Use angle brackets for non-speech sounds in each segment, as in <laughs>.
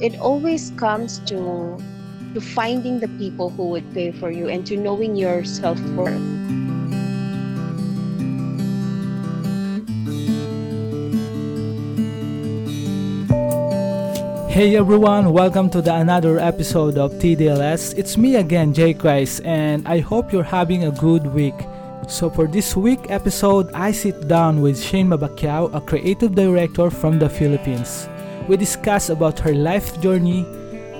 it always comes to to finding the people who would pay for you and to knowing your self-worth. Hey everyone, welcome to the another episode of TDLS. It's me again, Jay Christ, and I hope you're having a good week. So for this week episode, I sit down with Shayne Mabaquiao, a creative director from the Philippines. We discuss about her life journey,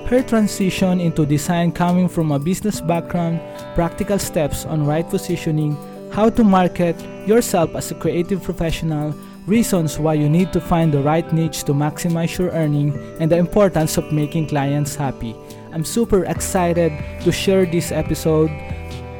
her transition into design coming from a business background, practical steps on right positioning, how to market yourself as a creative professional, reasons why you need to find the right niche to maximize your earning, and the importance of making clients happy. I'm super excited to share this episode.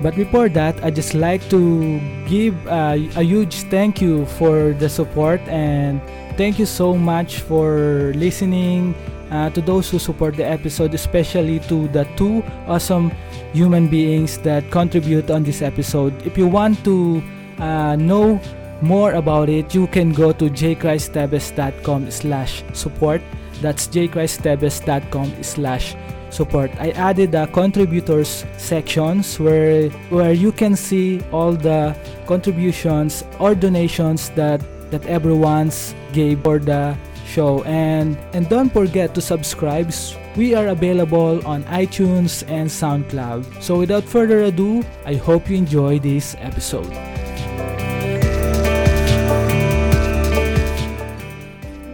But before that, I just like to give uh, a huge thank you for the support and thank you so much for listening uh, to those who support the episode, especially to the two awesome human beings that contribute on this episode. If you want to uh, know more about it, you can go to jaychristteves.com slash support. That's jaychristteves.com slash support. I added the contributors sections where where you can see all the contributions or donations that that everyone's gave for the show and and don't forget to subscribe we are available on iTunes and SoundCloud so without further ado I hope you enjoy this episode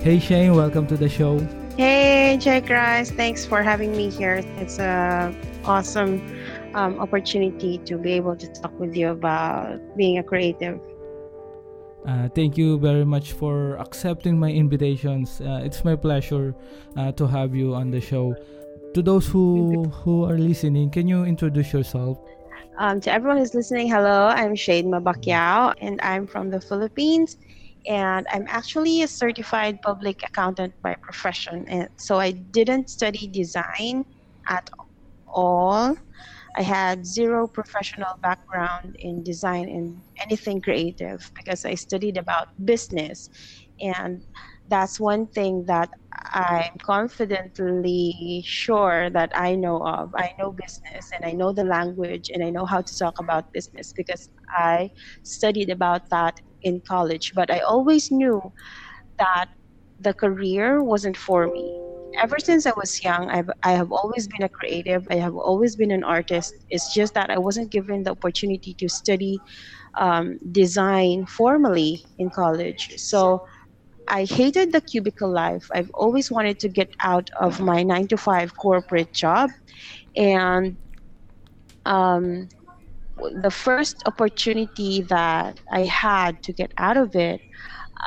Hey Shayne, welcome to the show. Hey, Jay Rice. Thanks for having me here. It's a awesome um, opportunity to be able to talk with you about being a creative. Uh, thank you very much for accepting my invitations. Uh, it's my pleasure uh, to have you on the show. To those who who are listening, can you introduce yourself? Um, to everyone who's listening, hello. I'm Shayne Mabaquiao, and I'm from the Philippines and I'm actually a certified public accountant by profession. And so I didn't study design at all. I had zero professional background in design and anything creative because I studied about business. And that's one thing that I'm confidently sure that I know of. I know business and I know the language and I know how to talk about business because I studied about that in college, but I always knew that the career wasn't for me. Ever since I was young, I've, I have always been a creative. I have always been an artist. It's just that I wasn't given the opportunity to study um, design formally in college. So I hated the cubicle life. I've always wanted to get out of my nine to five corporate job. And um, the first opportunity that I had to get out of it,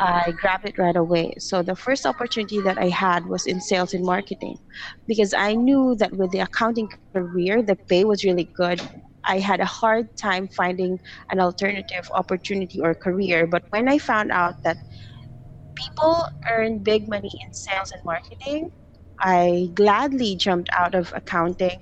I grabbed it right away. So the first opportunity that I had was in sales and marketing because I knew that with the accounting career, the pay was really good. I had a hard time finding an alternative opportunity or career. But when I found out that people earn big money in sales and marketing, I gladly jumped out of accounting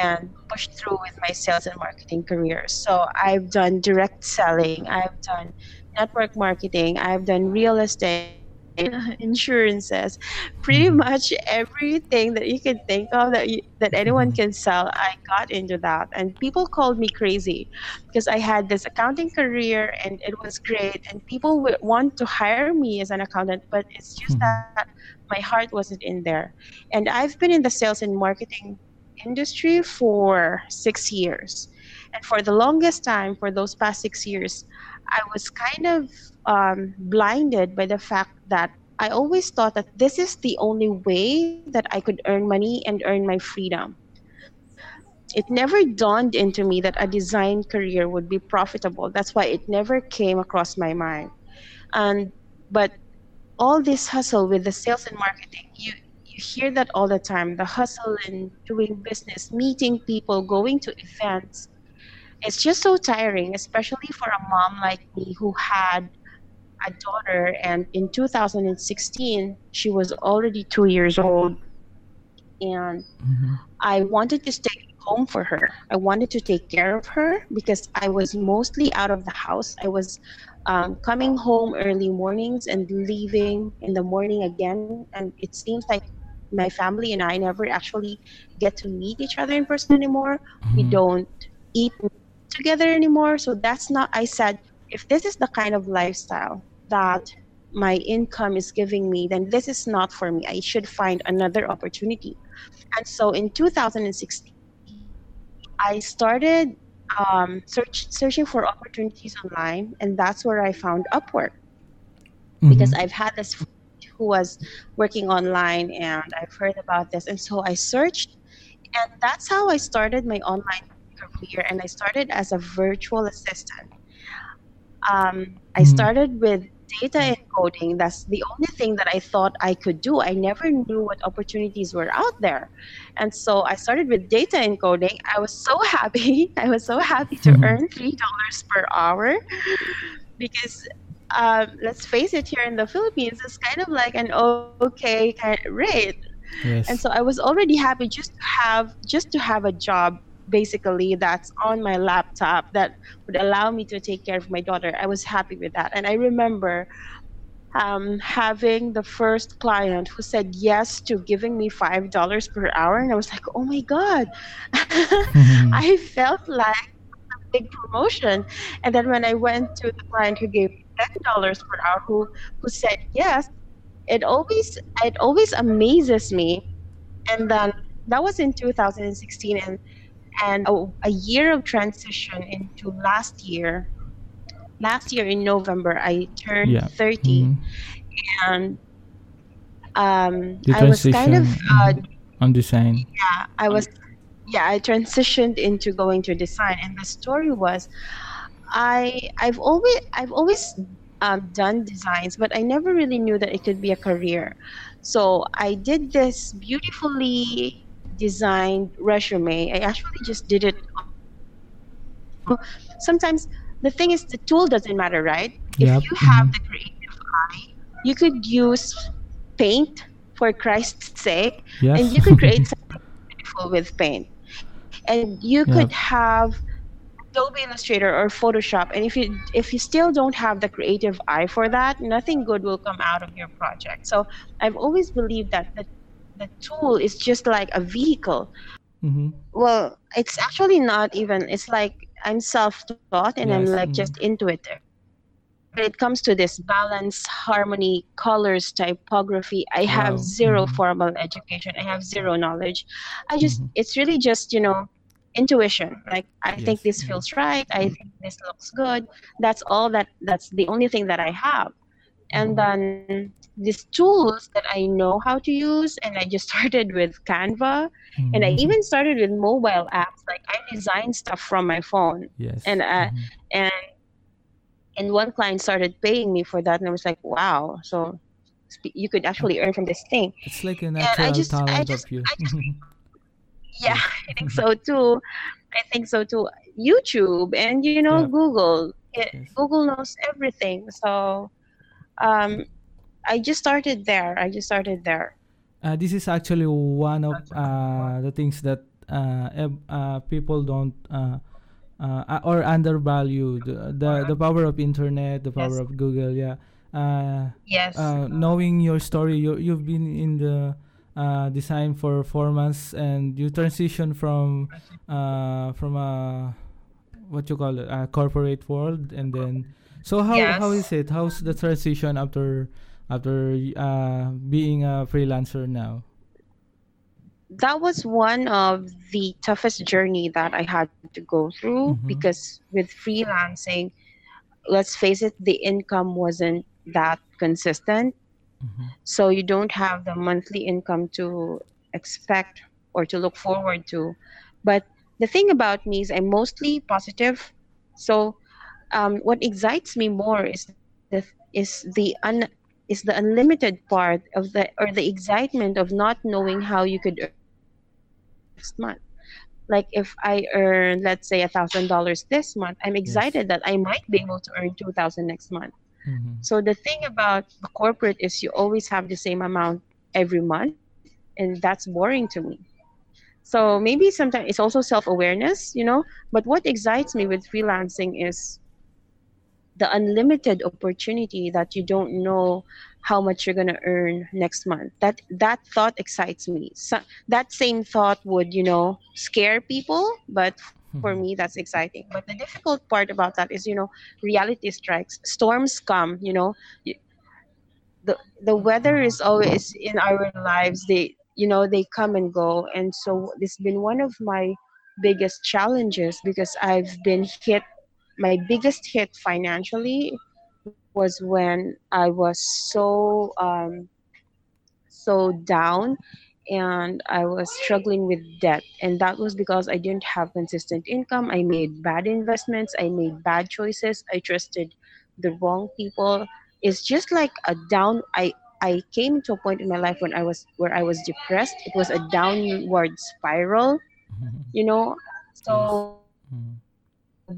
and pushed through with my sales and marketing career. So I've done direct selling, I've done network marketing, I've done real estate, <laughs> insurances, pretty mm-hmm. much everything that you can think of that you, that anyone can sell. I got into that, and people called me crazy because I had this accounting career and it was great, and people would want to hire me as an accountant, but it's just mm-hmm. that my heart wasn't in there. And I've been in the sales and marketing industry for six years. And for the longest time, for those past six years, I was kind of um, blinded by the fact that I always thought that this is the only way that I could earn money and earn my freedom. It never dawned into me that a design career would be profitable. That's why it never came across my mind. And but all this hustle with the sales and marketing, you hear that all the time the hustle in doing business, meeting people, going to events. It's just so tiring, especially for a mom like me who had a daughter. And in 2016, she was already two years old. And mm-hmm. I wanted to stay home for her. I wanted to take care of her because I was mostly out of the house. I was um, coming home early mornings and leaving in the morning again. And it seems like my family and I never actually get to meet each other in person anymore. We Mhm. don't eat together anymore. So that's not, I said, if this is the kind of lifestyle that my income is giving me, then this is not for me. I should find another opportunity. And so in 2016, I started um, search, searching for opportunities online, and that's where I found Upwork because Mhm. I've had this friend who was working online and I've heard about this. And so I searched, and that's how I started my online career. And I started as a virtual assistant. Um, I Mhm. started with data encoding. That's the only thing that I thought I could do. I never knew what opportunities were out there. And so I started with data encoding. I was so <laughs> happy. I was so happy to Mhm. earn $3 per hour because um, let's face it, here in the Philippines, it's kind of like an okay kind of rate. Yes. And so I was already happy just to have just to have a job basically that's on my laptop that would allow me to take care of my daughter. I was happy with that. And I remember um, having the first client who said yes to giving me five dollars per hour, and I was like, "Oh my god!" Mhm. <laughs> <laughs> I felt like a big promotion. And then when I went to the client who gave me ten dollars per hour, who who said yes, it always it always amazes me. And then that was in 2016, and and a, a year of transition into last year. Last year in November, I turned Yeah. 30, Mhm. and um, I was kind of uh, mhm, on design. yeah, I was yeah, I transitioned into going to design and the story was I I've always I've always um, done designs, but I never really knew that it could be a career. So I did this beautifully designed resume. I actually just did it. Sometimes the thing is the tool doesn't matter, right? Yep, If you have mhm. the creative eye, you could use paint for Christ's sake Yes. and you could create <laughs> something beautiful with paint and you Yeah. could have adobe illustrator or photoshop and if you if you still don't have the creative eye for that nothing good will come out of your project so i've always believed that the, the tool is just like a vehicle Mhm. well it's actually not even it's like i'm self-taught and i'm Yes, like mhm. just intuitive when it comes to this balance harmony colors typography i have Wow, zero mhm. formal education i have zero knowledge i just Mhm. it's really just you know intuition like i think this mhm. feels right i think this looks good that's all that that's the only thing that i have and then these tools that i know how to use and i just <laughs> started with canva and I Mhm. even started with mobile apps. Like I design stuff from my phone, Yes. and uh, mhm. and and one client started paying me for that, and I was like, wow. So you could actually earn from this thing. It's like a And I natural just, I just, of you. I just, <laughs> yeah, <laughs> I think so too. I think so too. YouTube and you know Yep. Google. It, Yes. Google knows everything. So um, I just started there. I just started there. Uh, this is actually one of uh, the things that uh, uh, people don't uh, uh, or undervalue the, the the power of internet, the power Yes. of Google. Yeah, uh, Yes. uh, knowing your story, you you've been in the uh, design for four months, and you transition from uh, from a what you call it, a corporate world, and then so how how is it? How's the transition after after uh, being a freelancer now? that was one of the toughest journey that I had to go through Mhm. because with freelancing, let's face it, the income wasn't that consistent. Mhm. So you don't have the monthly income to expect or to look forward to. But the thing about me is I'm mostly positive. So um, what excites me more is the is the un, is the unlimited part of the or the excitement of not knowing how you could earn next month. Like if I earn, let's say, a thousand dollars this month, I'm Yes. excited that I might be able to earn two thousand next month. Mhm. So the thing about corporate is you always have the same amount every month, and that's boring to me. So maybe sometimes it's also self awareness, you know. But what excites me with freelancing is the unlimited opportunity that you don't know how much you're going to earn next month. That that thought excites me. So, that same thought would you know scare people but for Mhm. me that's exciting. But the difficult part about that is you know reality strikes. Storms come you know. The the weather is always in our lives. They you know they come and go. And so this has been one of my biggest challenges because i've been hit my biggest hit financially was when i was so um so down and I was struggling with debt. And that was because I didn't have consistent income. I made bad investments. I made bad choices. I trusted the wrong people. It's just like a down I I came to a point in my life when I was where I was depressed. It was a downward spiral, you know. So Mhm.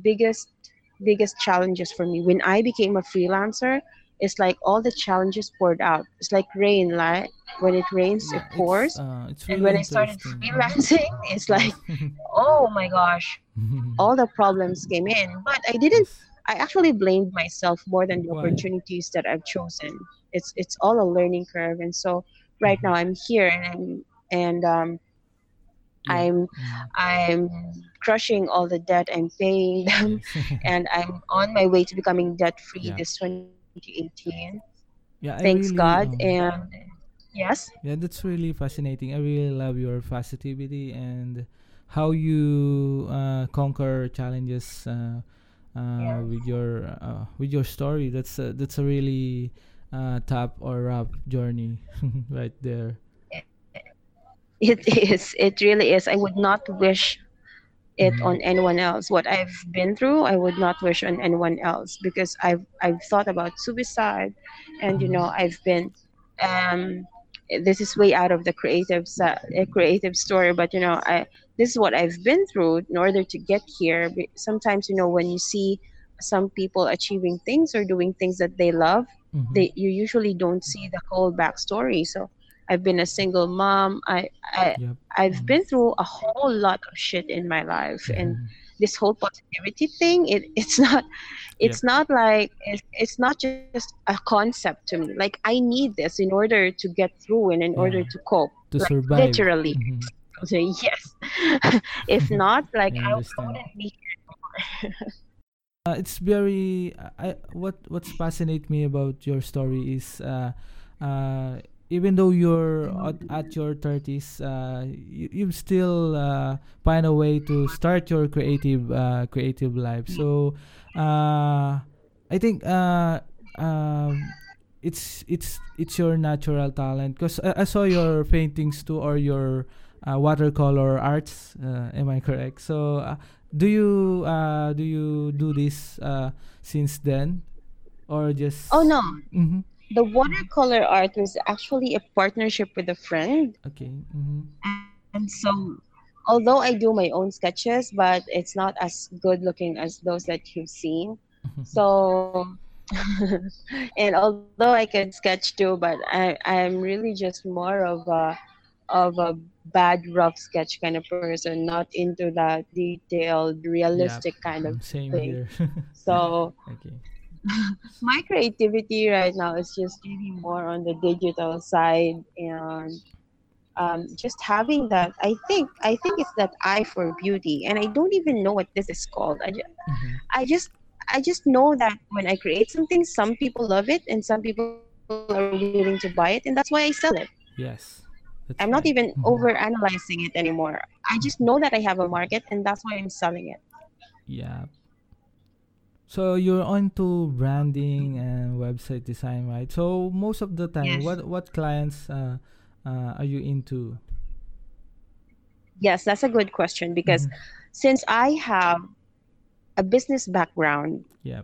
biggest biggest challenges for me when I became a freelancer it's like all the challenges poured out. It's like rain, like when it rains, it Yeah, it's pours. uh, it's And when I started freelancing, <laughs> it's like, <laughs> oh my gosh, <laughs> all the problems came in. But I didn't. I actually blamed myself more than the opportunities that I've chosen. It's it's all a learning curve, and so right Mhm. now I'm here and I'm and um. I'm Mhm. I'm crushing all the debt. I'm paying <laughs> them, <laughs> and I'm on my way to becoming debt free Yeah. this 2018. yeah, I Thanks really God. um, And yes, Yeah, that's really fascinating. I really love your positivity and how you uh, conquer challenges uh, uh, Yeah. with your uh, with your story. That's a, that's a really uh, tough or rough journey <laughs> right there. It <laughs> is. It really is. I would not wish it Mhm. on anyone else. What I've been through, I would not wish on anyone else because I've I've thought about suicide, and you know I've been. Um, this is way out of the creative uh, creative story, but you know I this is what I've been through in order to get here. Sometimes you know when you see some people achieving things or doing things that they love, Mhm. they you usually don't see the whole backstory. So I've been a single mom. I I Yep. I've Mhm. been through a whole lot of shit in my life, and Mhm. this whole positivity thing, it it's not it's not like it's, it's not just a concept to me. Like I need this in order to get through and in order to cope. To like survive. literally. Mhm. <laughs> So yes. <laughs> if <laughs> not, like I I, wouldn't be Uh, it's very I, what what's fascinate me about your story is uh, uh, even though you're at, at your 30s uh, you, you still uh, find a way to start your creative uh, creative life so uh, I think uh, um, it's it's it's your natural talent because I, I saw your paintings too or your uh, watercolor arts uh, am I correct so uh, do you uh do you do this uh since then or just Oh no. mm-hmm. The watercolor art was actually a partnership with a friend. okay mm-hmm. And so although I do my own sketches, but it's not as good looking as those that you've seen. So <laughs> and although I can sketch too, but I I'm really just more of a of a bad rough sketch kind of person, not into that detailed, realistic kind of same thing. here <laughs> So okay <laughs> my creativity right now is just really more on the digital side and um, just having that i think i think it's that eye for beauty. And i don't even know what this is called. I just, Mhm. I just i just know that when i create something some people love it and some people are willing to buy it and that's why i sell it. Yes that's i'm not even Mhm. over analyzing it anymore. I just know that i have a market and that's why i'm selling it. Yeah so you're on to branding and website design right so most of the time Yes. what what clients uh, uh, are you into yes that's a good question because Mhm. since i have a business background yeah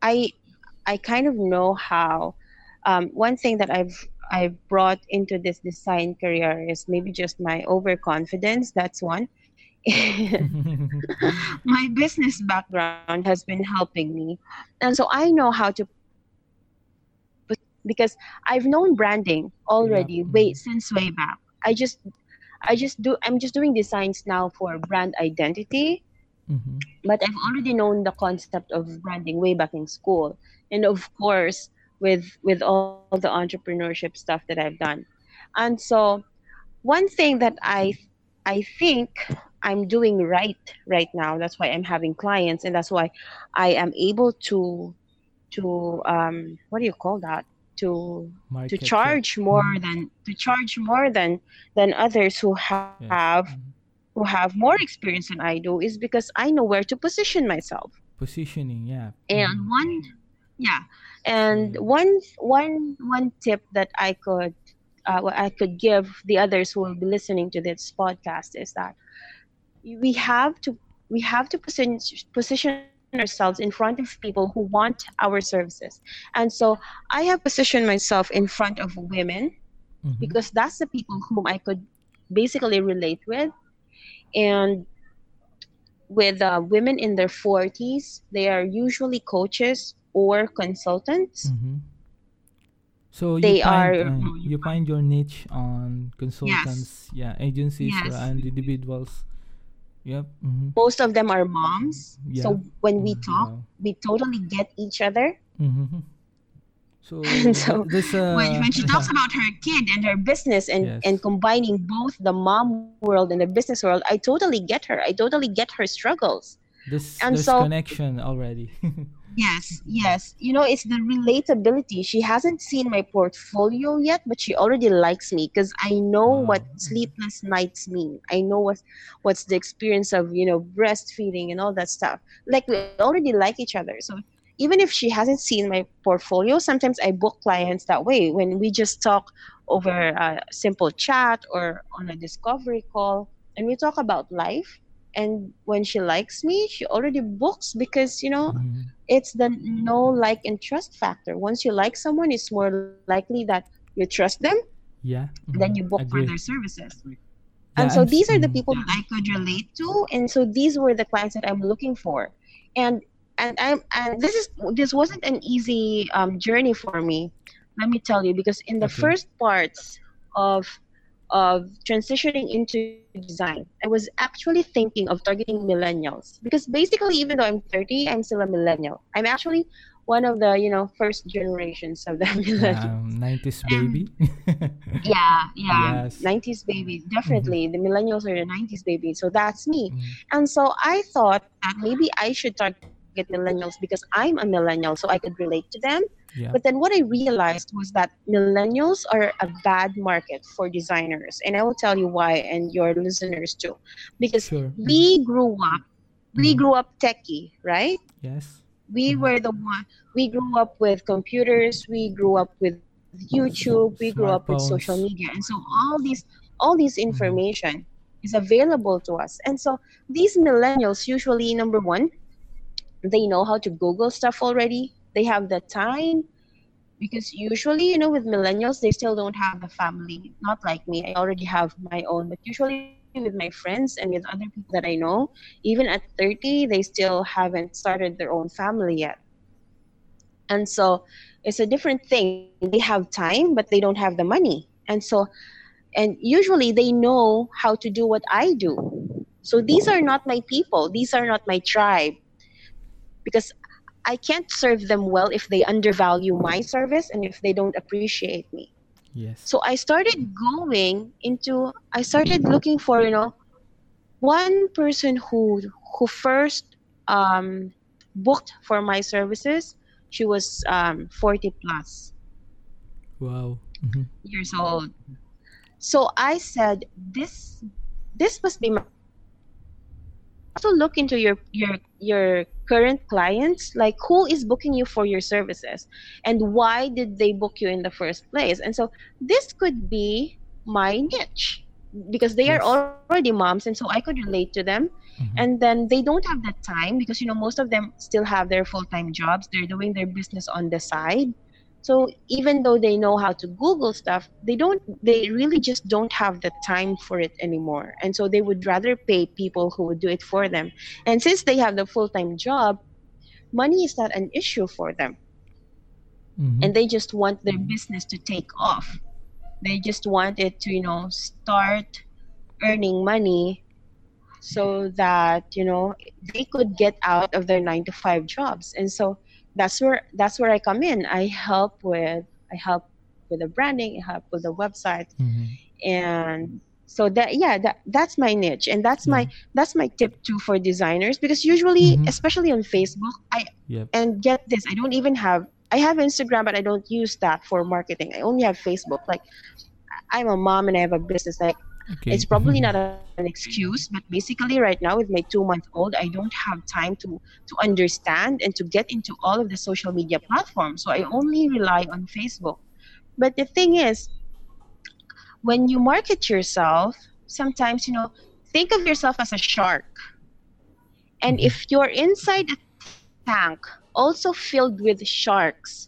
I I kind of know how. Um, one thing that I've I've brought into this design career is maybe just my overconfidence. That's one. <laughs> my business background has been helping me, and so I know how to. Because I've known branding already Yep. way since way back. I just I just do I'm just doing designs now for brand identity Mm-hmm. but I've already known the concept of branding way back in school, and of course with with all the entrepreneurship stuff that I've done. And so, one thing that I I think I'm doing right right now. That's why I'm having clients, and that's why I am able to to um what do you call that to Market to check. charge more Mhm. than to charge more than than others who have Yes. Mhm. who have more experience than I do is because I know where to position myself. Positioning, yeah. And Mhm. one yeah, and one one one tip that I could uh, what I could give the others who will be listening to this podcast is that we have to we have to position position ourselves in front of people who want our services. And so I have positioned myself in front of women Mhm. because that's the people whom I could basically relate with. And with uh, women in their 40s, they are usually coaches or consultants. Mhm. So you They find are- uh, you find your niche on consultants, yeah, agencies Yes. uh, and individuals. Yep. Mm-hmm. Most of them are moms. So when we talk, we totally get each other. Mm-hmm. So, <laughs> So, this uh, when, when she talks about her kid and her business and, Yes. and combining both the mom world and the business world, I totally get her. I totally get her struggles. this and there's so- connection already. <laughs> Yes, yes. You know, it's the relatability. She hasn't seen my portfolio yet, but she already likes me because I know mm. what sleepless nights mean. I know what what's the experience of, you know, breastfeeding and all that stuff. Like we already like each other. So even if she hasn't seen my portfolio, sometimes I book clients that way when we just talk over a simple chat or on a discovery call and we talk about life. And when she likes me, she already books because, you know, Mhm. it's the no like and trust factor once you like someone it's more likely that you trust them Yeah. then mhm. you book Agree. for their services Yeah, and so s- these are the mm, people that i could relate to and so these were the clients that i'm looking for and and i'm and this is this wasn't an easy um, journey for me let me tell you because in the Okay. first parts of of transitioning into design i was actually thinking of targeting millennials. Because basically even though i'm 30 i'm still a millennial. I'm actually one of the you know first generations of the <laughs> millennials. Um, 90s baby. <laughs> yeah yeah. Yes. 90s baby definitely. The millennials are the 90s baby so that's me. Mm, and so i thought that maybe i should target millennials because i'm a millennial so i could relate to them yeah. but then what i realized was that millennials are a bad market for designers and i will tell you why and your listeners too because Sure. mhm. we grew up we Mhm. grew up techie right Yes. we Mhm. were the one we grew up with computers we grew up with youtube we grew up with social media and so all these all this information is available to us and so these millennials usually number one they know how to google stuff already they have the time because usually you know with millennials they still don't have the family. Not like me i already have my own but usually with my friends and with other people that i know even at 30 they still haven't started their own family yet. And so it's a different thing. They have time but they don't have the money. And so and usually they know how to do what i do. So these are not my people. These are not my tribe. Because i can't serve them well if they undervalue my service and if they don't appreciate me Yes. so i started going into i started looking for you know one person who who first um, booked for my services she was um, 40 plus wow. Mhm. years old so i said this this must be my also look into your your your current clients like who is booking you for your services? And why did they book you in the first place? And so this could be my niche because they are already moms and so i could relate to them. Mhm. and then they don't have that time because you know most of them still have their full-time jobs. They're doing their business on the side so even though they know how to google stuff they don't they really just don't have the time for it anymore. And so they would rather pay people who would do it for them. And since they have the full-time job money is not an issue for them. Mhm. and they just want their business to take off. They just want it to you know start earning money so that you know they could get out of their nine to five jobs. And so that's where that's where i come in. I help with i help with the branding i help with the website. Mm-hmm. and so that yeah that that's my niche. And that's my that's my tip too for designers because usually Mhm. especially on facebook i Yep. and get this i don't even have i have instagram but i don't use that for marketing. I only have facebook. Like i'm a mom and i have a business. Like Okay. it's probably not a, an excuse but basically right now with my two month old i don't have time to to understand and to get into all of the social media platforms so i only rely on facebook but the thing is when you market yourself sometimes you know think of yourself as a shark and Mhm. if you're inside a tank also filled with sharks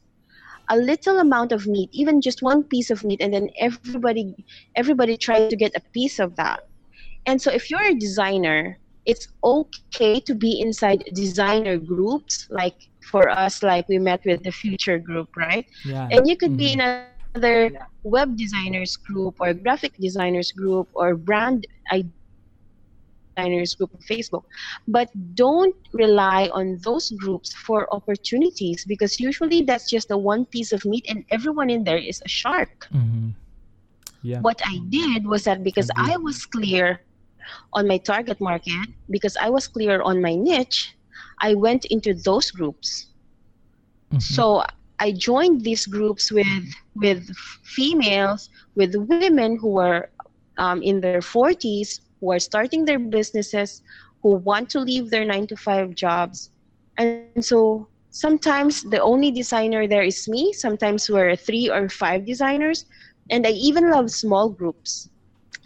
a little amount of meat even just one piece of meat and then everybody everybody tries to get a piece of that and so if you're a designer it's okay to be inside designer groups like for us like we met with the future group right yeah. and you could be Mhm. in another web designers group or graphic designers group or brand designers group on facebook but don't rely on those groups for opportunities because usually that's just a one piece of meat and everyone in there is a shark Mm-hmm. Yeah. what i did was that because i was clear on my target market because i was clear on my niche i went into those groups Mhm. so I joined these groups with with females, with women who were um, in their 40s, who are starting their businesses, who want to leave their nine to five jobs, and so sometimes the only designer there is me. Sometimes we're three or five designers, and I even love small groups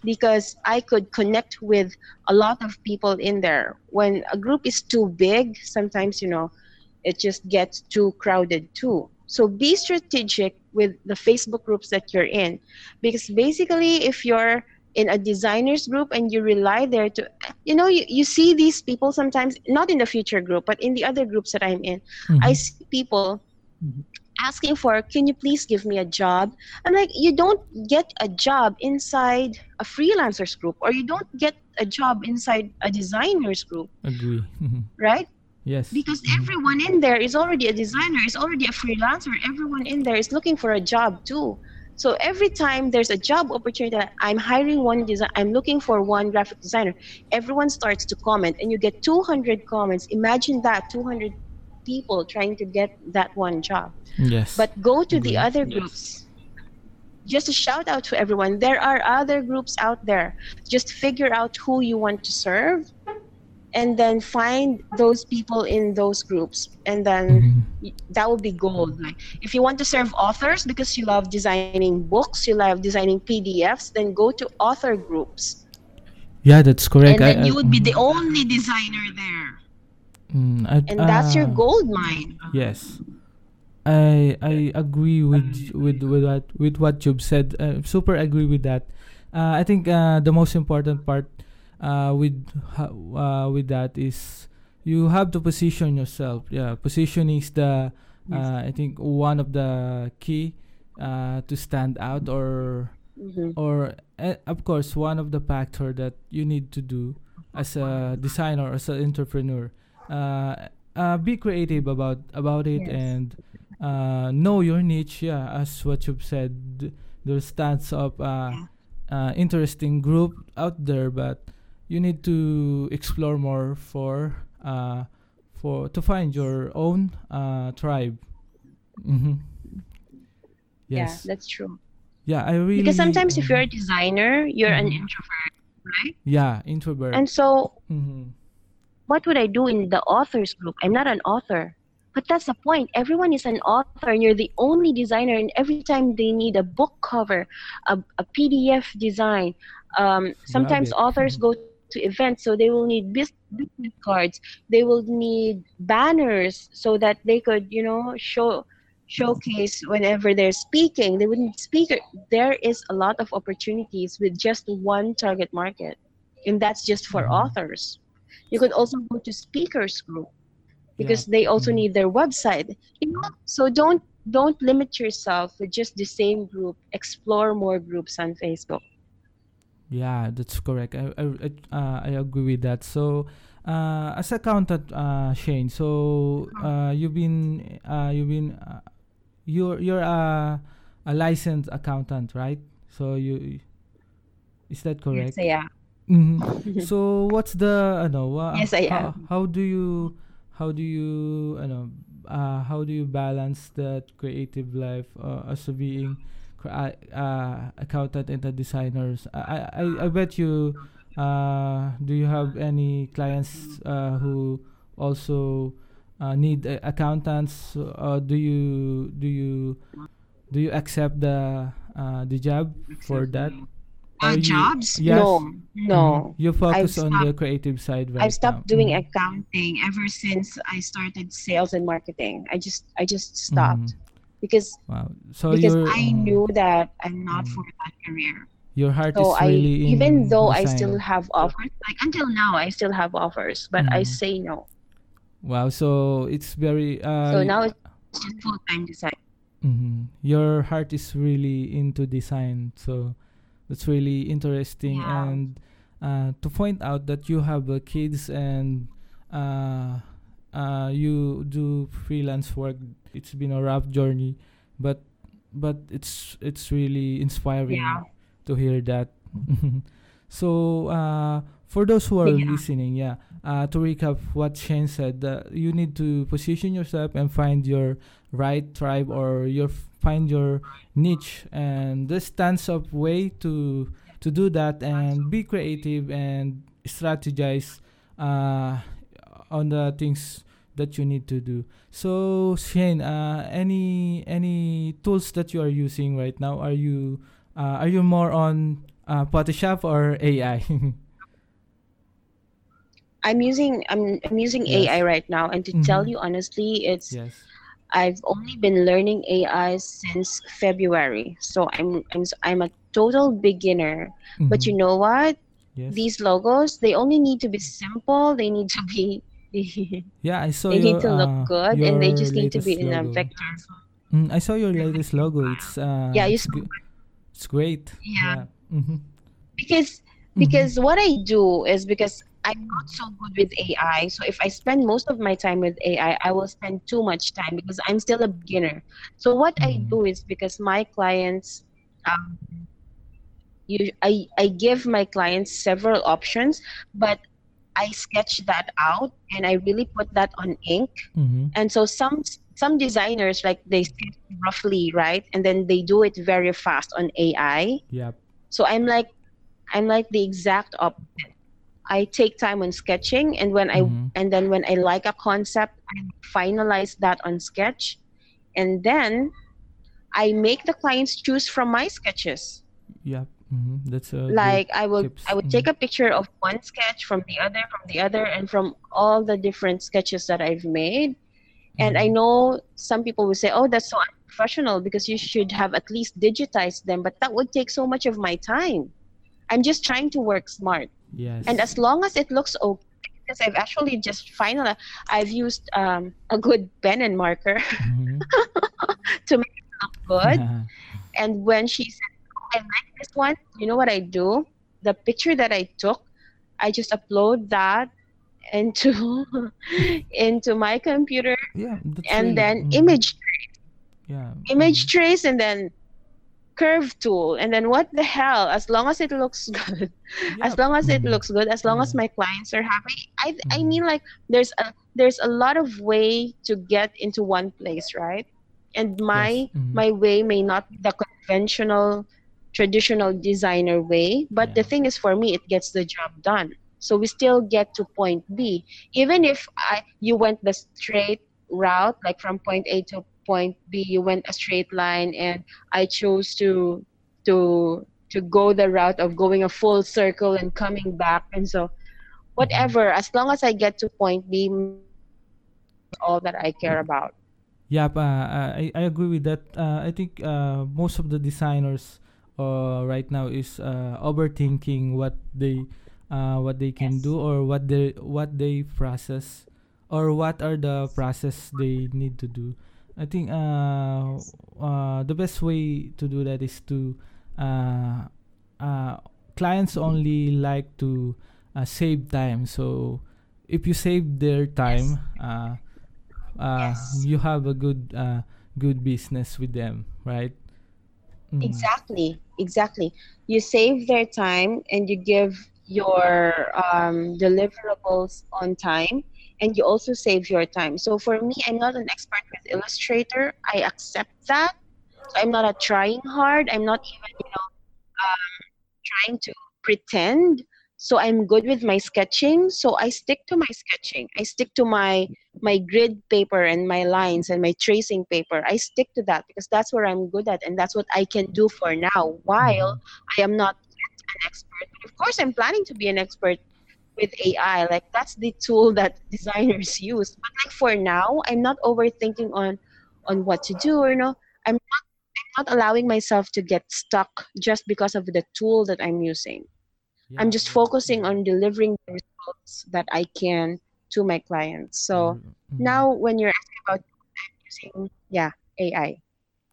because I could connect with a lot of people in there. When a group is too big, sometimes you know it just gets too crowded too. So be strategic with the Facebook groups that you're in because basically if you're in a designers group and you rely there to you know you, you see these people sometimes not in the future group but in the other groups that I'm in I Mhm. see people Mhm. asking for can you please give me a job i'm like you don't get a job inside a freelancers group or you don't get a job inside a designers group Agree. Mhm. right Yes. because Mhm. everyone in there is already a designer is already a freelancer everyone in there is looking for a job too so every time there's a job opportunity that i'm hiring one design i'm looking for one graphic designer everyone starts to comment and you get 200 comments. Imagine that 200 people trying to get that one job. Yes. but go to the other groups. Just a shout out to everyone. There are other groups out there. Just figure out who you want to serve and then find those people in those groups and then Mhm. that would be gold like if you want to serve authors because you love designing books you love designing pdfs then go to author groups Yeah, that's correct. and then I- I- you would be the mhm. only designer there Mm, I- and that's your ah, gold mine Yes. I I agree with with with what with what you've said. Uh, super agree with that. Uh, I think uh, the most important part uh, with uh, with that is you have to position yourself. Yeah, positioning is the uh, I think one of the key uh, to stand out or Mhm. or uh, of course one of the factor that you need to do as a designer as an entrepreneur uh, uh, be creative about about it Yes. and uh, know your niche yeah as what you've said there's tons of uh, uh, interesting group out there but you need to explore more for uh, for to find your own uh, tribe. Mm-hmm. yeah yes. that's true. Yeah i really because sometimes if you're a designer you're an Mhm. introvert right? Yeah introvert. And so Mhm. what would i do in the authors group? I'm not an author. But that's the point. Everyone is an author and you're the only designer and every time they need a book cover a, a pdf design um, sometimes authors Mhm. go to events so they will need business cards they will need banners so that they could you know show showcase whenever they're speaking they would need speaker there is a lot of opportunities with just one target market and that's just for Mhm. authors you could also go to speakers group because Yeah. they also Mhm. need their website you know so don't don't limit yourself with just the same group explore more groups on facebook Yeah, that's correct. I I I, uh, I agree with that. So, uh, as accountant, uh, Shayne. So, uh, you've been uh, you've been uh, you're you're a a licensed accountant, right? So you is that correct? Yes, I am. hmm <laughs> So, what's the ano? Uh, Yes, I how, am. how do you how do you ano uh, how do you balance that creative life uh, as a being cra- uh, accountant and a designers? I, I I bet you. Uh, do you have any clients uh, who also uh, need uh, accountants? Uh, do you do you do you accept the uh, the job for that? Uh, jobs? yes. No, no. You focus on the creative side right I've stopped now. doing Mhm. accounting ever since I started sales and marketing. I just I just stopped because Wow. So because I mhm, knew that I'm not Mm. for that career. your heart So is I really in even though I still design. have offers, like until now I still have offers, but I Mhm. say no. Wow. So it's very uh So now it's just full time design. mhm. your heart is really into design. So that's really interesting Yeah. and uh, to point out that you have uh, kids and uh, uh, you do freelance work. It's been a rough journey, but but it's it's really inspiring Yeah. to hear that. <laughs> so uh, for those who are Yeah. listening, yeah, uh, to recap what Shayne said, uh, you need to position yourself and find your right tribe or your find your niche, and there's tons of way to to do that and be creative and strategize uh, on the things that you need to do. So Shayne, uh, any any tools that you are using right now? Are you uh, are you more on uh, Photoshop or AI? <laughs> I'm using I'm I'm using Yes. AI right now, and to tell Mhm. you honestly, it's yes. I've only been learning AI since February, so I'm I'm I'm a total beginner. But you know what? yes. These logos they only need to be simple. They need to be <laughs> yeah, I saw they your need to look uh, good, and they just need to be latest in a logo. vector. Mm, I saw your latest logo. It's uh, Yeah, you it's, g- it's great. Yeah, Mm-hmm. because because what I do is because I'm not so good with AI. So if I spend most of my time with AI, I will spend too much time because I'm still a beginner. So what I Mhm. do is because my clients, um, you, I I give my clients several options, but I sketch that out and I really put that on ink. Mm-hmm. And so some some designers like they sketch roughly, right, and then they do it very fast on AI. Yep. So I'm like I'm like the exact opposite. I take time on sketching and when I Mhm. and then when I like a concept, I finalize that on sketch and then I make the clients choose from my sketches. Yep. Mm-hmm. That's Like I will tips. I would Mhm. take a picture of one sketch from the other from the other and from all the different sketches that I've made. And I Mhm. know some people will say, "Oh, that's so unprofessional because you should have at least digitized them," but that would take so much of my time. I'm just trying to work smart. Yes. And as long as it looks okay, because I've actually just finally I've used um, a good pen and marker Mhm. <laughs> to make it look good. <laughs> And when she said, "I like this one," you know what I do? The picture that I took, I just upload that into <laughs> into my computer yeah. And then mhm. image Yeah. image mhm. trace and then curve tool and then what the hell as long as it looks <laughs> good as long as it looks good as long as my clients are happy i i Mhm. mean like there's a there's a lot of way to get into one place right and my Yes. Mhm. my way may not be the conventional traditional designer way but the thing is for me it gets the job done. So we still get to point b. Even if i you went the straight route like from point a to point b you went a straight line and i chose to to to go the route of going a full circle and coming back. And so whatever as long as i get to point b all that i care about. Yep, uh, uh, I, I agree with that. Uh, I think uh, most of the designers uh, right now is uh, overthinking what they uh, what they can Yes. do or what they what they process or what are the process they need to do. I think uh, uh, the best way to do that is to uh, uh, clients only like to uh, save time. So if you save their time, uh, uh, Yes. you have a good uh, good business with them, right? Mm. Exactly, exactly. You save their time and you give your um, deliverables on time, and you also save your time. So for me, I'm not an expert with Illustrator. I accept that. I'm not a trying hard. I'm not even, you know, um, trying to pretend. So I'm good with my sketching. So I stick to my sketching. I stick to my my grid paper and my lines and my tracing paper. I stick to that because that's where I'm good at and that's what I can do for now. While. I am not an expert, but of course I'm planning to be an expert with AI. Like that's the tool that <laughs> designers use. But like for now, I'm not overthinking on on what to do. You know, I'm not I'm not allowing myself to get stuck just because of the tool that I'm using. I'm just focusing on delivering the results that I can to my clients. So mhm. now when you're asking about using yeah, AI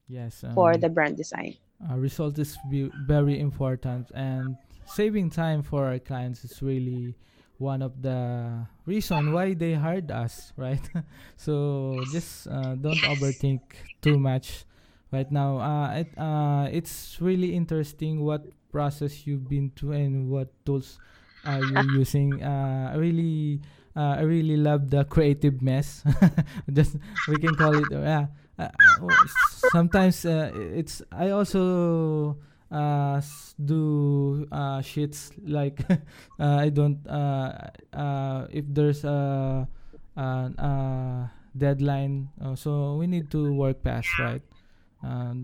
Yes. for Um, the brand design. uh, result is ve- very important and saving time for our clients is really one of the reason why they hired us <laughs> right so just uh, don't overthink too much right now uh, it, uh, it's really interesting what process you've been through and what tools are you <laughs> using. Uh, i really uh, i really love the creative mess. <laughs> Just we can call it yeah. Uh, uh, sometimes uh, it's i also uh do uh shits like <laughs> uh, i don't uh uh if there's a uh deadline uh, so we need to work fast right?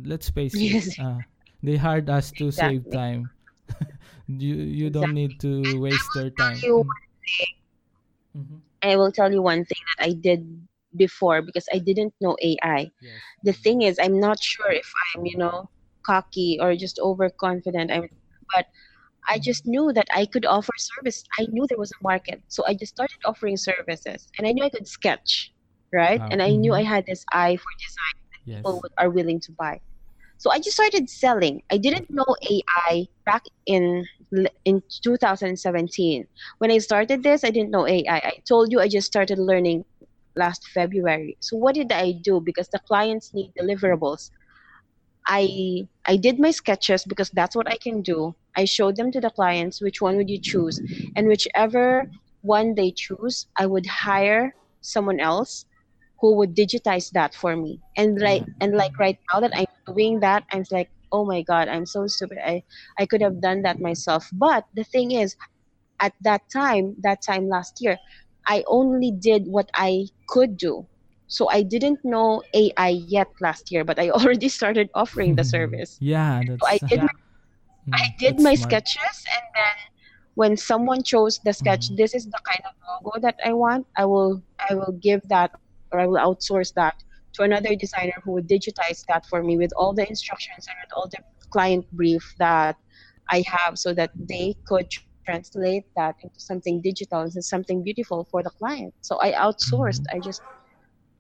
Let's face it Yes, uh they hired us to save time <laughs> you you don't Exactly. need to waste their time mm. mm-hmm. I will tell you one thing that I did before because I didn't know AI. yes The mm. thing is I'm not sure if I'm, you know, cocky or just overconfident. I'm but I Mm. just knew that I could offer service. I knew there was a market. So I just started offering services and I knew I could sketch, right? wow And I knew I mm-hmm. had this eye for design that people would, are willing to buy. So I just started selling. I didn't know AI back in in 2017. When I started this, I didn't know AI. I I told you I just started learning last February. So what did I do? Because the clients need deliverables. I I did my sketches because that's what I can do. I showed them to the clients which one would you choose and whichever one they choose, I would hire someone else who would digitize that for me. And like and like right now that I'm doing that, I'm like, "Oh my god, I'm so stupid. I I could have done that myself." But the thing is, at that time, that time last year, I only did what I could do. So I didn't know AI yet last year, but I <laughs> already started offering the <laughs> service. yeah So I that's <laughs> did my, I mm, did that's my smart sketches and then when someone chose the sketch, mm-hmm. this is the kind of logo that I want, I will I will give that or I will outsource that to another designer who would digitize that for me with all the instructions and with all the client brief that I have so that they could translate that into something digital and something beautiful for the client. So I outsourced. Mm-hmm. I just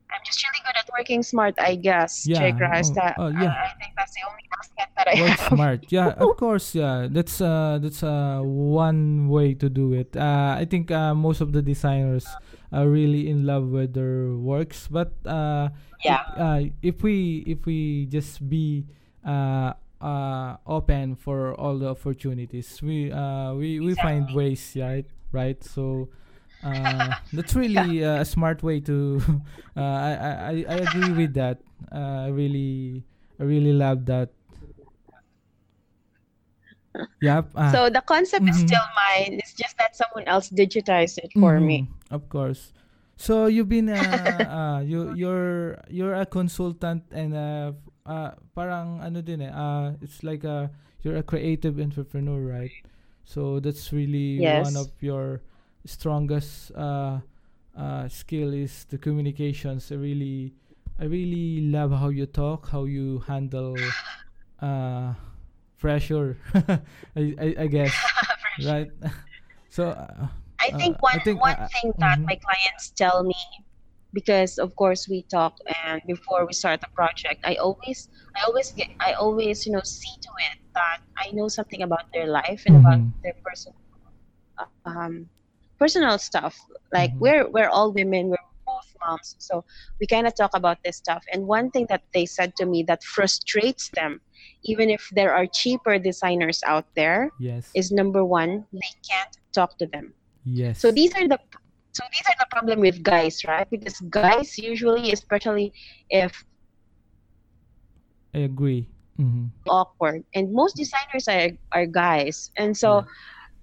I'm just really good at working smart, I guess, Yeah. Christ. Oh, That oh, yeah. I think that's the only asset that I Work have. smart. Yeah, of <laughs> course. Yeah, that's uh that's uh one way to do it. Uh, I think uh, most of the designers are really in love with their works, but uh, if, yeah, uh, if we if we just be uh uh open for all the opportunities, we uh we we find ways, right? Right. So. Uh, <laughs> that's really uh, a smart way to. <laughs> Uh, I, I I I agree with that. Uh, I really I really love that. Yep. Uh, So the concept is mm-hmm. still mine. It's just that someone else digitized it for Mm-hmm. me. Of course. So you've been uh, <laughs> uh you you're you're a consultant and uh, uh parang ano din eh uh it's like a you're a creative entrepreneur right? So that's really one of your strongest uh uh skill is the communications. I really I really love how you talk, how you handle uh <laughs> pressure. <laughs> I, I I guess <laughs> right. <laughs> so uh, I uh, think I one think one uh, thing that mm-hmm. my clients tell me because of course we talk and before we start the project, I always I always get I always you know see to it that I know something about their life and about Mhm. their personal um, personal stuff. Like Mhm. we're we're all women, we're moms, so we kind of talk about this stuff. And one thing that they said to me that frustrates them, even if there are cheaper designers out there, Yes. is number one, they can't talk to them. yes. So these are the so these are the problem with guys, right? Because guys usually, especially if I agree. Mm-hmm. awkward, and most designers are are guys, and so.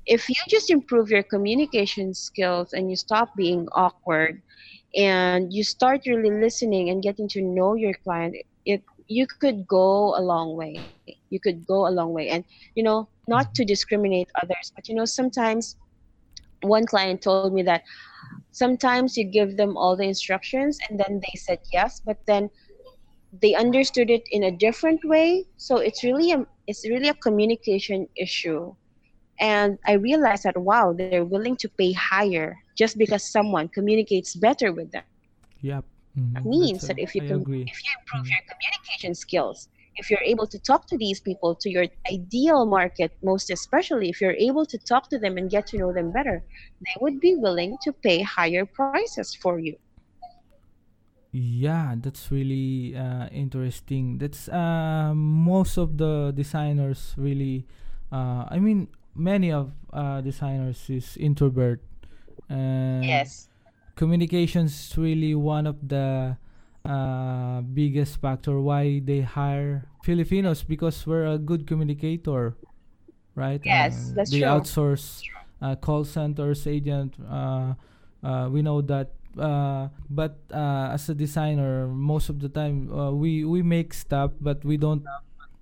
if you just improve your communication skills and you stop being awkward and you start really listening and getting to know your client it you could go a long way. You could go a long way. And you know not to discriminate others but you know sometimes one client told me that sometimes you give them all the instructions and then they said yes but then they understood it in a different way. So it's really a it's really a communication issue and I realized that wow, they're willing to pay higher just because someone communicates better with them. Yep. Mhm. That means That's a- that if you com- if you improve Mhm. your communication skills, if you're able to talk to these people to your ideal market, most especially if you're able to talk to them and get to know them better, they would be willing to pay higher prices for you. Yeah, that's really uh, interesting. That's uh, most of the designers really. Uh, I mean, many of uh, designers is introvert, and Yes. communications is really one of the uh, biggest factor why they hire Filipinos because we're a good communicator, right? Yes, Uh, that's they true. outsource uh, call centers, agent. Uh, uh, we know that. Uh, but uh, as a designer, most of the time uh, we we make stuff, but we don't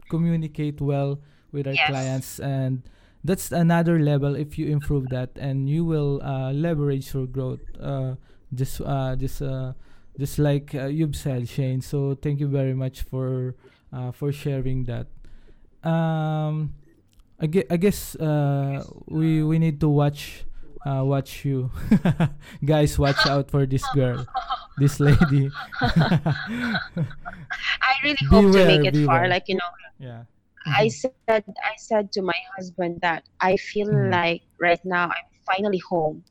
communicate well with our Yes. clients, and that's another level. If you improve that, and you will uh, leverage your growth. Uh, just uh, just uh, just like uh, you've said, Shayne. So thank you very much for uh, for sharing that. Um, I guess, I guess uh, we we need to watch uh, watch you <laughs> guys. Watch out for this girl, this lady. <laughs> <laughs> I really hope to make it far. Like, you know, yeah. I said I said to my husband that I feel Mhm. like right now I'm finally home.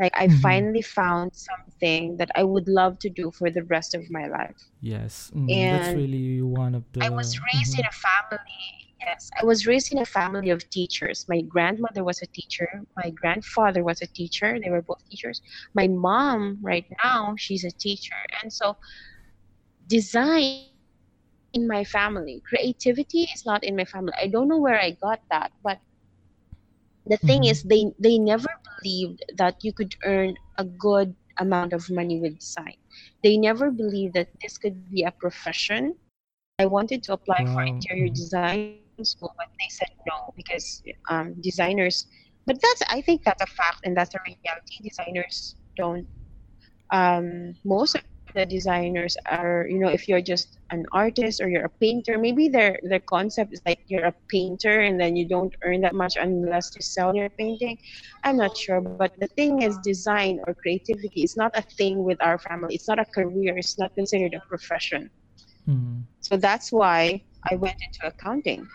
Like I Mhm. finally found something that I would love to do for the rest of my life. Yes, mm, that's really one of the. I was raised mhm. in a family. Yes, I was raised in a family of teachers. My grandmother was a teacher. My grandfather was a teacher. They were both teachers. My mom, right now, she's a teacher. And so, design in my family, creativity is not in my family. I don't know where I got that, but the thing Mhm. is, they they never believed that you could earn a good amount of money with design. They never believed that this could be a profession. I wanted to apply for interior mhm. design school, but they said no because um, designers. But that's I think that's a fact and that's a reality. Designers don't. Um, most of the designers are, you know, if you're just an artist or you're a painter, maybe their their concept is like you're a painter and then you don't earn that much unless you sell your painting. I'm not sure, but the thing is, design or creativity is not a thing with our family. It's not a career. It's not considered a profession. Mhm, So that's why I went into accounting.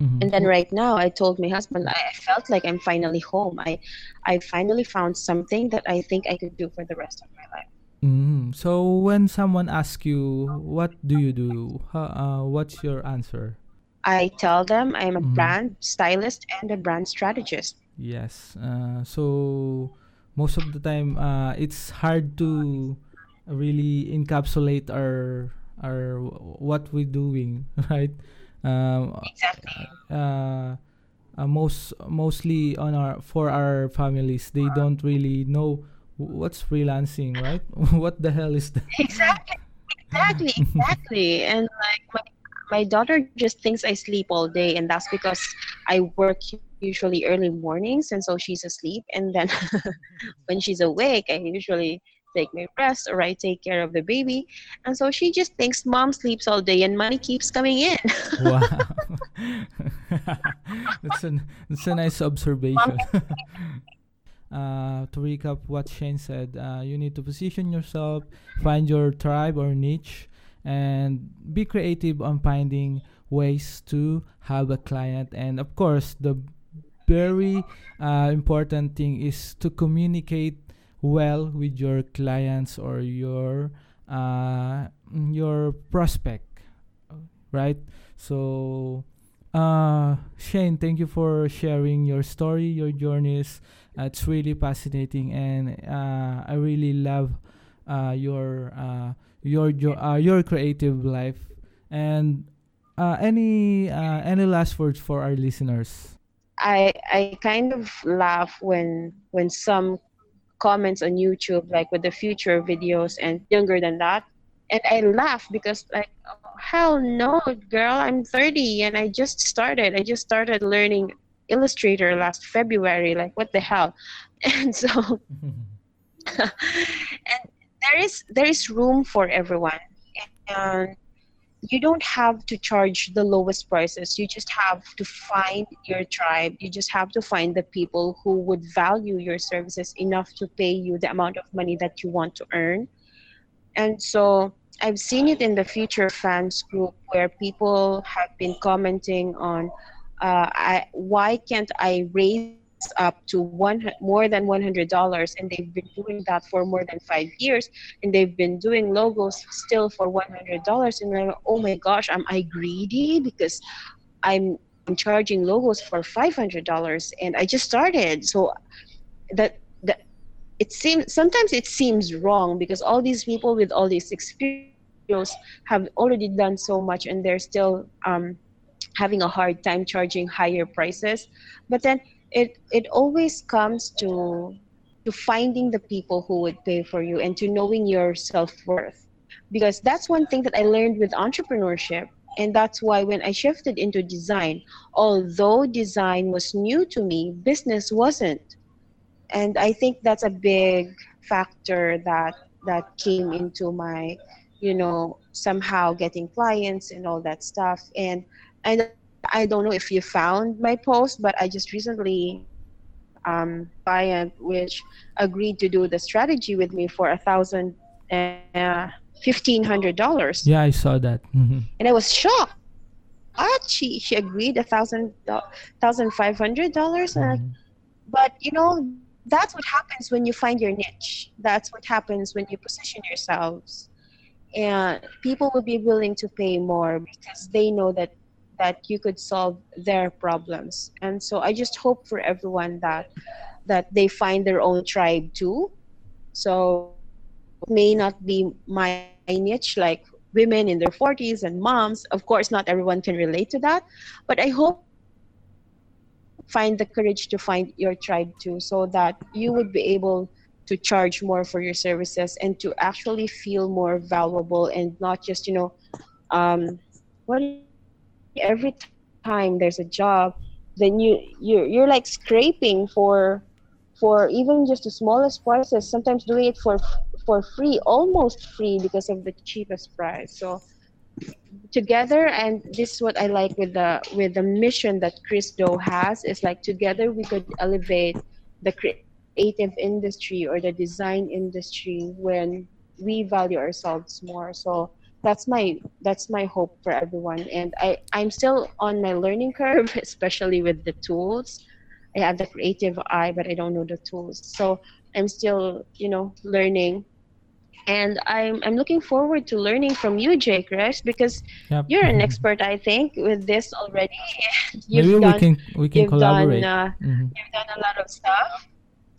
mhm. And then right now, I told my husband I I felt like I'm finally home. I, I finally found something that I think I could do for the rest of my life. Mhm. So when someone asks you, "What do you do?" How, uh, what's your answer? I tell them I'm a Mhm. brand stylist and a brand strategist. Yes. Uh, so most of the time, uh, it's hard to really encapsulate our our what we're doing, <laughs> right? Um, Exactly. uh, uh, most mostly on our for our families, they don't really know what's freelancing, right? <laughs> what the hell is that? Exactly. Exactly. Exactly. And like my my daughter just thinks I sleep all day, and that's because I work usually early mornings, and so she's asleep. And then <laughs> when she's awake, I usually take my rest or I take care of the baby. And so she just thinks mom sleeps all day and money keeps coming in. <laughs> wow, that's a that's a nice observation. Uh, to recap what Shayne said, uh, you need to position yourself, find your tribe or niche, and be creative on finding ways to have a client and of course the very uh, important thing is to communicate well with your clients or your uh, your prospect right so uh, Shayne, thank you for sharing your story, your journeys. It's really fascinating, and uh, I really love uh, your uh, your jo- uh, your creative life. And any any last words for our listeners? I I kind of laugh when when some comments on YouTube like with the Futur videos and younger than that, and I laugh because like hell no, girl, I'm 30 and I just started. I just started learning Illustrator last February. Like what the hell? <laughs> And so <laughs> and there is there is room for everyone. And you don't have to charge the lowest prices. You just have to find your tribe. You just have to find the people who would value your services enough to pay you the amount of money that you want to earn. And so I've seen it in the Futur fans group where people have been commenting on uh, I, why can't I raise up to one more than $100 and they've been doing that for more than five years and they've been doing logos still for $100 and like, oh my gosh am i greedy? Because i'm, I'm charging logos for $500 and i just started. So that that it seems sometimes it seems wrong because all these people with all these experience have already done so much and they're still um, having a hard time charging higher prices. But then it it always comes to to finding the people who would pay for you and to knowing your self-worth. Because that's one thing that i learned with entrepreneurship and that's why when i shifted into design although design was new to me business wasn't. And i think that's a big factor that that came into my you know somehow getting clients and all that stuff. And and I don't know if you found my post, but I just recently um client which agreed to do the strategy with me for a thousand uh, fifteen hundred dollars. Yeah, I saw that. Mm-hmm. And I was shocked. What she she agreed a thousand thousand five hundred dollars, mm-hmm. but you know that's what happens when you find your niche. That's what happens when you position yourselves, and people will be willing to pay more because they know that that you could solve their problems. And so i just hope for everyone that that they find their own tribe too. So may not be my niche like women in their 40s and moms. Of course not everyone can relate to that but i hope find the courage to find your tribe too so that you would be able to charge more for your services and to actually feel more valuable and not just you know um, what every time there's a job then you you're, you're like scraping for for even just the smallest prices sometimes doing it for for free almost free because of the cheapest price. So together and this is what i like with the with the mission that Chris Do has is like together we could elevate the creative industry or the design industry when we value ourselves more. So that's my that's my hope for everyone. And i i'm still on my learning curve <laughs> especially with the tools. I have the creative eye but i don't know the tools. So i'm still you know learning. And i'm i'm looking forward to learning from you jay chris because yep. you're an <laughs> expert i think with this already. <laughs> You've Maybe done, we can we can collaborate done, uh, mm-hmm. you've done a lot of stuff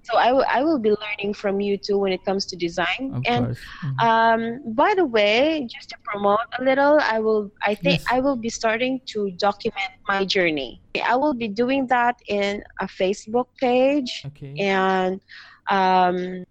so I, w- I will be learning from you too when it comes to design of and mm-hmm. um, by the way just to promote a little i will i think yes. i will be starting to document my journey i will be doing that in a facebook page okay. and um,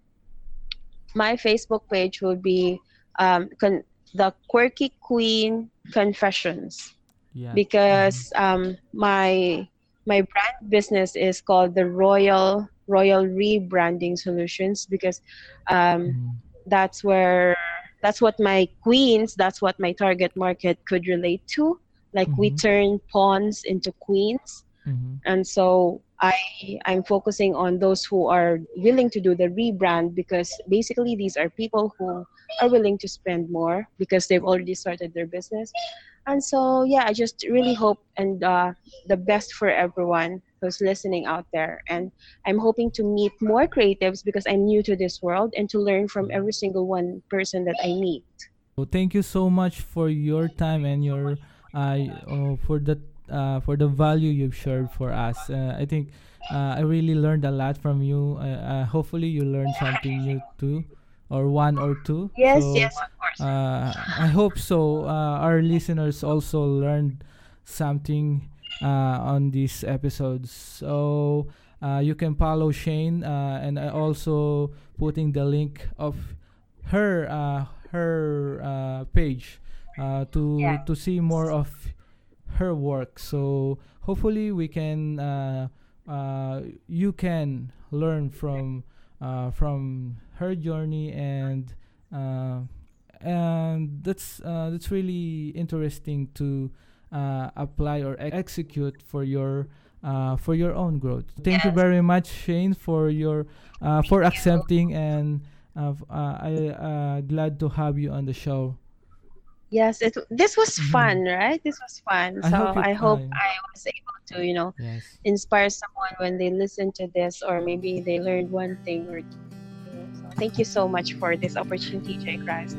my facebook page will be um, con- the quirky queen confessions yeah. because mm-hmm. um, my my brand business is called the royal royal rebranding solutions because um, mm-hmm. that's where that's what my queens that's what my target market could relate to like mm-hmm. we turn pawns into queens mm-hmm. and so I I'm focusing on those who are willing to do the rebrand because basically these are people who are willing to spend more because they've already started their business. And so yeah, I just really hope and uh, the best for everyone who's listening out there. And I'm hoping to meet more creatives because I'm new to this world and to learn from every single one person that I meet. So thank you so much for your time and your uh, oh, for the uh, for the value you've shared for us. Uh, I think uh, I really learned a lot from you. Uh, uh, hopefully, you learned something new too, or one or two. Yes, so, yes, of course. Uh, I hope so. Uh, our listeners also learned something on these episodes. So uh, you can follow Shayne, uh, and I also putting the link of her uh, her uh, page uh, to Yeah. to see more of her work. So hopefully we can uh, uh, you can learn from uh, from her journey and uh, and that's uh, that's really interesting to uh, apply or ex- execute for your uh, for your own growth. Thank you very much, Shayne, for your uh, for you. accepting and uh, uh, I uh, glad to have you on the show. Yes, it this was Mhm. fun, right? This was fun. I So hope you I hope I was able to, you know, Yes. inspire someone when they listen to this or maybe they learned one thing or two. So thank you so much for this opportunity, Jay Christ.